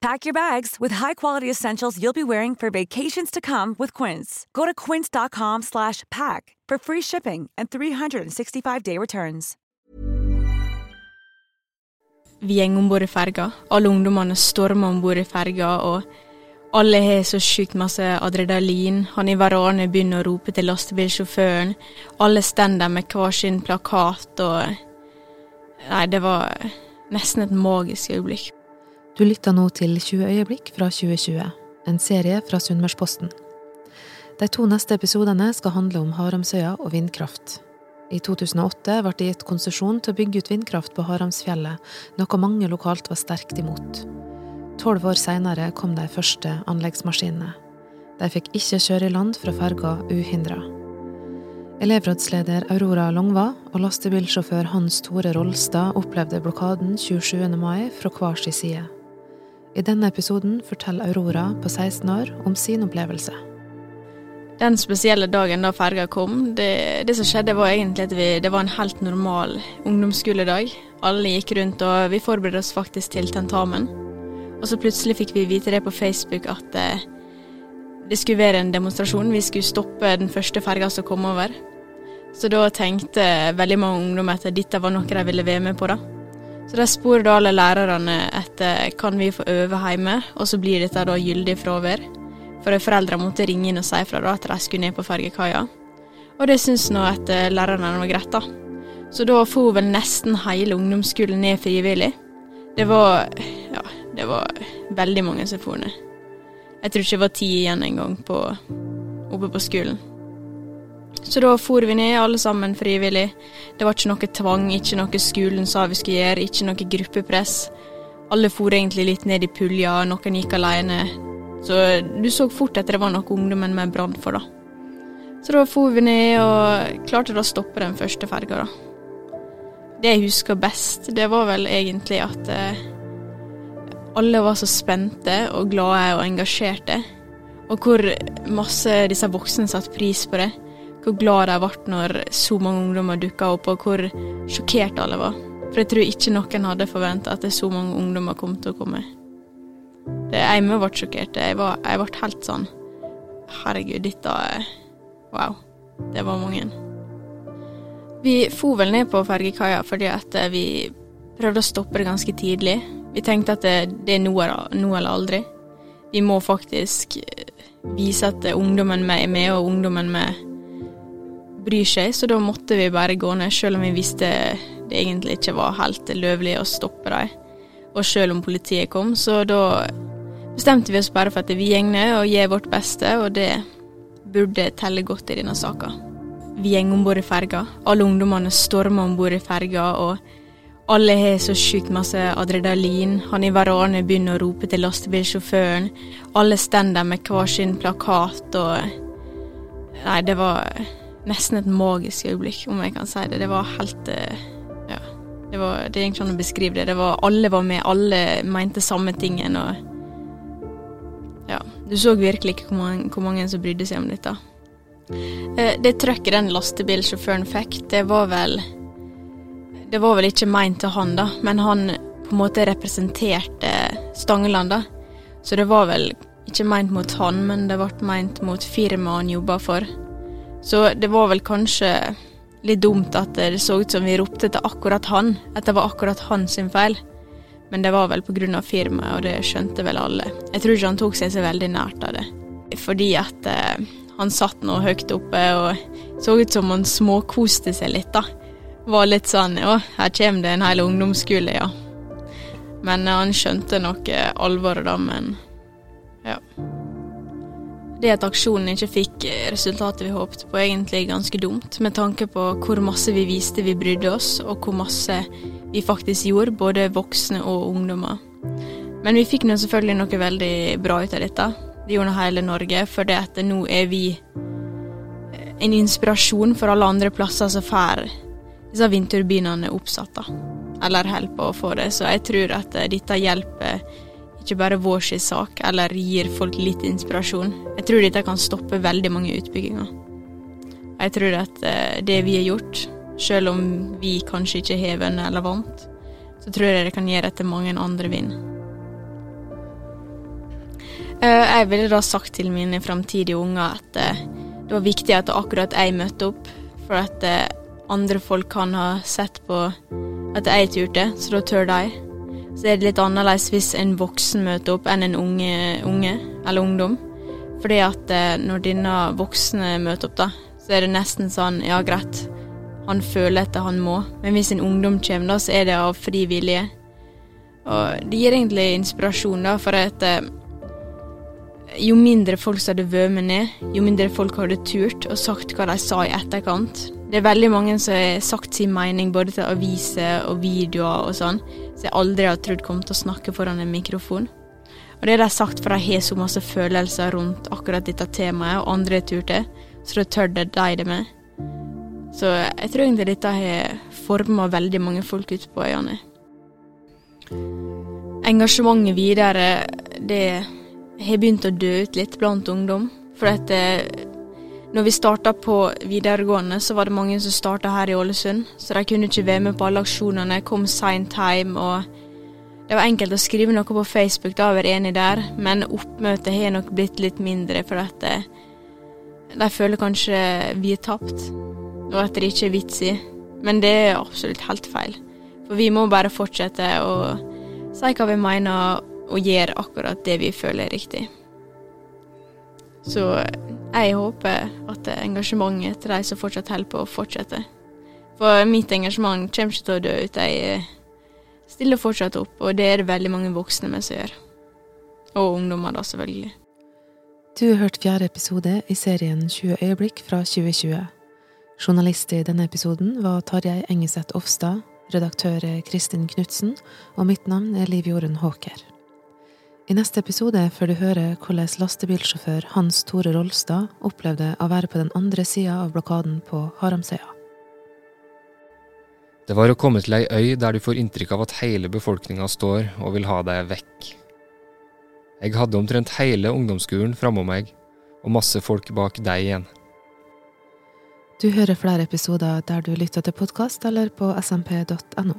Pack your bags with high-quality essentials you'll be wearing for vacations to come with Quince. Go to quince.com/pack for free shipping and 365-day returns. Vi går om bord i ferga. Alle ungdommene stormer om bord i ferga, og alle har så sjukt masse adrenalin. Han i varene begynner å rope til lastebilsjåføren. Alle stender med hver sin plakat, og Nei, det var nesten et magisk øyeblikk. Du lytter nå til 20 øyeblikk fra 2020, en serie fra Sunnmørsposten. De to neste episodene skal handle om Haramsøya og vindkraft. I 2008 ble det gitt konsesjon til å bygge ut vindkraft på Haramsfjellet, noe mange lokalt var sterkt imot. Tolv år seinere kom de første anleggsmaskinene. De fikk ikke kjøre i land fra ferga uhindra. Elevrådsleder Aurora Longva og lastebilsjåfør Hans Tore Rolstad opplevde blokaden 27. mai fra hver sin side. I denne episoden forteller Aurora på 16 år om sin opplevelse. Den spesielle dagen da ferga kom, det, det, som skjedde var egentlig at vi, det var en helt normal ungdomsskoledag. Alle gikk rundt, og vi forberedte oss faktisk til tentamen. Og så plutselig fikk vi vite det på Facebook at eh, det skulle være en demonstrasjon. Vi skulle stoppe den første ferga som kom over. Så da tenkte veldig mange ungdommer at dette var noe de ville være med på, da. Så de da alle lærerne etter kan vi få øve hjemme, og så blir dette da gyldig fravær. For foreldrene måtte ringe inn og si fra da at de skulle ned på fergekaia. Og det syns nå at eh, lærerne var greit, da. Så da for vel nesten hele ungdomsskolen ned frivillig. Det var ja, det var veldig mange som for ned. Jeg tror ikke det var ti igjen engang oppe på skolen. Så da for vi ned, alle sammen frivillig. Det var ikke noe tvang, ikke noe skolen sa vi skulle gjøre, ikke noe gruppepress. Alle for egentlig litt ned i pulja, noen gikk alene. Så du så fort at det var noe ungdommen med brant for, da. Så da for vi ned og klarte da å stoppe den første ferga, da. Det jeg husker best, det var vel egentlig at eh, alle var så spente og glade og engasjerte. Og hvor masse disse voksne satte pris på det. Hvor glad de ble når så mange ungdommer dukka opp, og hvor sjokkert alle var. For jeg tror ikke noen hadde forventa at det så mange ungdommer kom til å komme. Det Jeg ble sjokkert. Jeg, var, jeg ble helt sånn Herregud, dette Wow. Det var mange. Vi for vel ned på fergekaia fordi at vi prøvde å stoppe det ganske tidlig. Vi tenkte at det, det er nå, eller aldri. Vi må faktisk eh, vise at ungdommen med er med, og ungdommen med bryr seg, så da måtte vi bare gå ned, selv om vi visste det egentlig ikke var helt løvlig å stoppe dem. Og selv om politiet kom, så da bestemte vi oss bare for at vi går ned og gjør vårt beste, og det burde telle godt i denne saka. Vi går om bord i ferga. Alle ungdommene stormer om bord i ferga, og alle har så sjukt masse adrenalin. Han i Varane begynner å rope til lastebilsjåføren. Alle stender med hver sin plakat og Nei, det var nesten et magisk øyeblikk, om jeg kan si det. Det var helt eh, Ja. Det, var, det er egentlig sånn å beskrive det. det var, alle var med, alle mente samme tingen. og ja, Du så virkelig ikke hvor mange, hvor mange som brydde seg om dette. Eh, det trøkket den lastebilsjåføren fikk, det var vel det var vel ikke meint til han, da, men han på en måte representerte Stangeland, da. Så det var vel ikke meint mot han, men det ble meint mot firmaet han jobba for. Så det var vel kanskje litt dumt at det så ut som vi ropte til akkurat han, at det var akkurat han sin feil. Men det var vel av firmaet, og det skjønte vel alle. Jeg tror ikke han tok seg så veldig nært av det. Fordi at eh, Han satt nå høyt oppe og så ut som han småkoste seg litt, da. Var litt sånn Å, her kommer det en hel ungdomsskole, ja. Men han skjønte nok alvoret, da, men ja. Det at aksjonen ikke fikk resultatet vi håpet på, er egentlig ganske dumt, med tanke på hvor masse vi viste vi brydde oss, og hvor masse vi faktisk gjorde, både voksne og ungdommer. Men vi fikk nå selvfølgelig noe veldig bra ut av dette. Det gjorde hele Norge, for det at nå er vi en inspirasjon for alle andre plasser som får disse vindturbinene oppsatt. Eller holder på å få det. Så jeg tror at dette hjelper ikke bare vår sin sak, eller gir folk litt inspirasjon. Jeg tror dette kan stoppe veldig mange utbygginger. Jeg tror at eh, det vi har gjort, selv om vi kanskje ikke har vunnet eller vant, så tror jeg det kan gjøre at mange andre vinner. Eh, jeg ville da sagt til mine framtidige unger at eh, det var viktig at akkurat jeg møtte opp, for at andre folk kan ha sett på at jeg turte, så da tør de så er det litt annerledes hvis en voksen møter opp enn en unge, unge eller ungdom. Fordi at eh, når denne voksne møter opp, da, så er det nesten sånn ja, greit, han føler etter han må. Men hvis en ungdom kommer, da, så er det av fri vilje. Og det gir egentlig inspirasjon, da, for at eh, jo mindre folk som hadde vært med ned, jo mindre folk hadde turt og sagt hva de sa i etterkant. Det er veldig mange som har sagt sin mening både til aviser og videoer og sånn, som jeg aldri har trodd kom til å snakke foran en mikrofon. Og det har de sagt for de har så masse følelser rundt akkurat dette temaet, og andre har turt det, så da tør de det med. Så jeg tror egentlig dette har forma veldig mange folk ute på øyene. Engasjementet videre, det har begynt å dø ut litt blant ungdom. For at når vi starta på videregående, så var det mange som starta her i Ålesund. Så de kunne ikke være med på alle aksjonene, kom seint hjem. og Det var enkelt å skrive noe på Facebook, da var jeg enig der, men oppmøtet har nok blitt litt mindre, for at eh, de føler kanskje vi er tapt, og at det ikke er vits i. Men det er absolutt helt feil. For vi må bare fortsette å si hva vi mener, og gjøre akkurat det vi føler er riktig. Så jeg håper at engasjementet til de som fortsatt holder på, fortsetter. For mitt engasjement kommer ikke til å dø ut. Jeg eh, stiller fortsatt opp, og det er det veldig mange voksne med som gjør. Og ungdommer, da, selvfølgelig. Du har hørt fjerde episode i serien 20 øyeblikk fra 2020. Journalist i denne episoden var Tarjei Engeseth Ofstad, redaktør Kristin Knutsen, og mitt navn er Liv Jorunn Håker. I neste episode får du høre hvordan lastebilsjåfør Hans Tore Rolstad opplevde å være på den andre sida av blokaden på Haramsøya. Det var å komme til ei øy der du får inntrykk av at hele befolkninga står og vil ha deg vekk. Jeg hadde omtrent hele ungdomsskolen framom meg, og masse folk bak deg igjen. Du hører flere episoder der du lytter til podkast eller på smp.no.